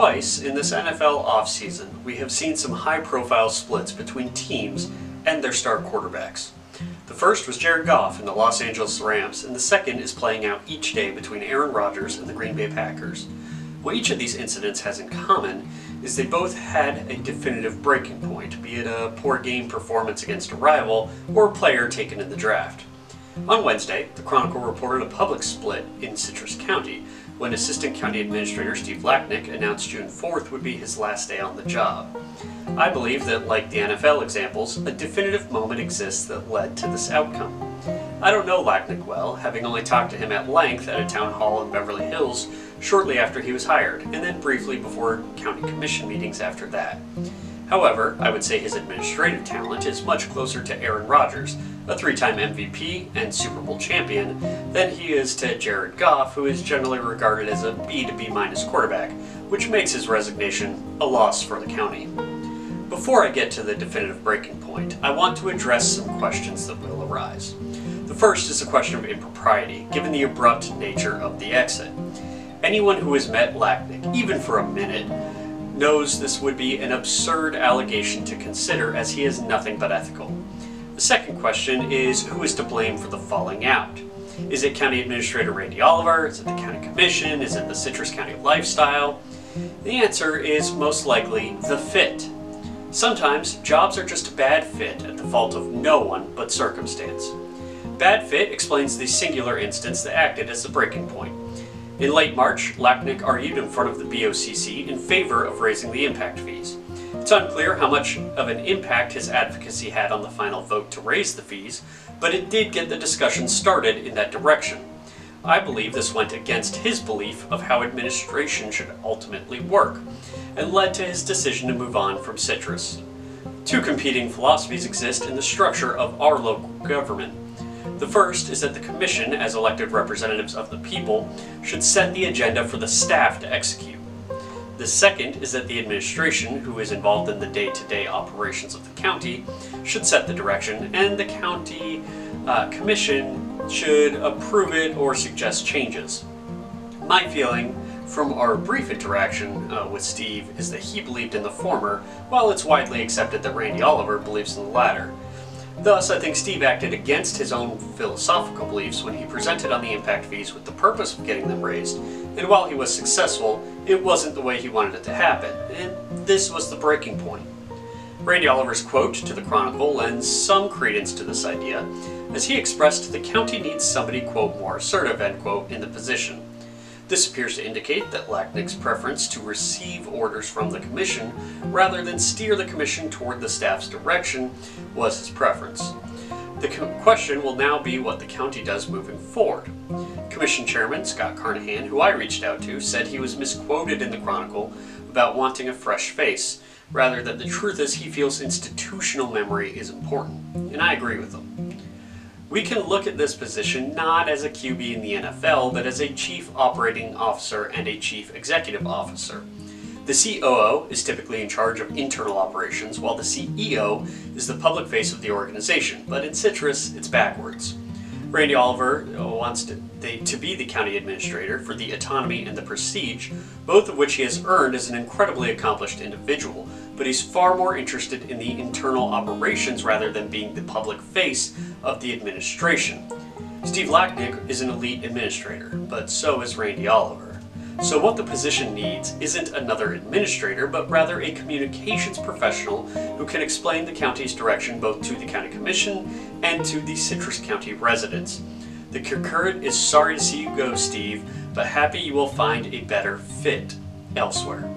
Twice in this NFL offseason, we have seen some high profile splits between teams and their star quarterbacks. The first was Jared Goff in the Los Angeles Rams, and the second is playing out each day between Aaron Rodgers and the Green Bay Packers. What each of these incidents has in common is they both had a definitive breaking point, be it a poor game performance against a rival or a player taken in the draft. On Wednesday, the Chronicle reported a public split in Citrus County when Assistant County Administrator Steve Lacknick announced June 4th would be his last day on the job. I believe that, like the NFL examples, a definitive moment exists that led to this outcome. I don't know Lacknick well, having only talked to him at length at a town hall in Beverly Hills shortly after he was hired, and then briefly before county commission meetings after that. However, I would say his administrative talent is much closer to Aaron Rodgers, a three time MVP and Super Bowl champion, than he is to Jared Goff, who is generally regarded as a B to B minus quarterback, which makes his resignation a loss for the county. Before I get to the definitive breaking point, I want to address some questions that will arise. The first is a question of impropriety, given the abrupt nature of the exit. Anyone who has met Lacknick, even for a minute, knows this would be an absurd allegation to consider as he is nothing but ethical. The second question is who is to blame for the falling out? Is it County Administrator Randy Oliver? Is it the County Commission? Is it the Citrus County Lifestyle? The answer is most likely the fit. Sometimes jobs are just a bad fit at the fault of no one but circumstance. Bad fit explains the singular instance that acted as the breaking point. In late March, Lacknick argued in front of the BOCC in favor of raising the impact fees. It's unclear how much of an impact his advocacy had on the final vote to raise the fees, but it did get the discussion started in that direction. I believe this went against his belief of how administration should ultimately work, and led to his decision to move on from Citrus. Two competing philosophies exist in the structure of our local government. The first is that the Commission, as elected representatives of the people, should set the agenda for the staff to execute. The second is that the administration, who is involved in the day to day operations of the county, should set the direction, and the county uh, commission should approve it or suggest changes. My feeling from our brief interaction uh, with Steve is that he believed in the former, while it's widely accepted that Randy Oliver believes in the latter. Thus, I think Steve acted against his own philosophical beliefs when he presented on the impact fees with the purpose of getting them raised, and while he was successful, it wasn't the way he wanted it to happen, and this was the breaking point. Randy Oliver's quote to the Chronicle lends some credence to this idea, as he expressed the county needs somebody, quote, more assertive, end quote, in the position. This appears to indicate that Lacknick's preference to receive orders from the Commission rather than steer the Commission toward the staff's direction was his preference. The question will now be what the county does moving forward. Commission Chairman Scott Carnahan, who I reached out to, said he was misquoted in the Chronicle about wanting a fresh face, rather that the truth is he feels institutional memory is important, and I agree with him. We can look at this position not as a QB in the NFL, but as a chief operating officer and a chief executive officer. The COO is typically in charge of internal operations, while the CEO is the public face of the organization, but in Citrus, it's backwards. Randy Oliver uh, wants to, they, to be the county administrator for the autonomy and the prestige, both of which he has earned as an incredibly accomplished individual, but he's far more interested in the internal operations rather than being the public face of the administration. Steve Lacknick is an elite administrator, but so is Randy Oliver. So what the position needs isn't another administrator, but rather a communications professional who can explain the county's direction both to the county commission and to the Citrus County residents. The concurrent is sorry to see you go, Steve, but happy you will find a better fit elsewhere.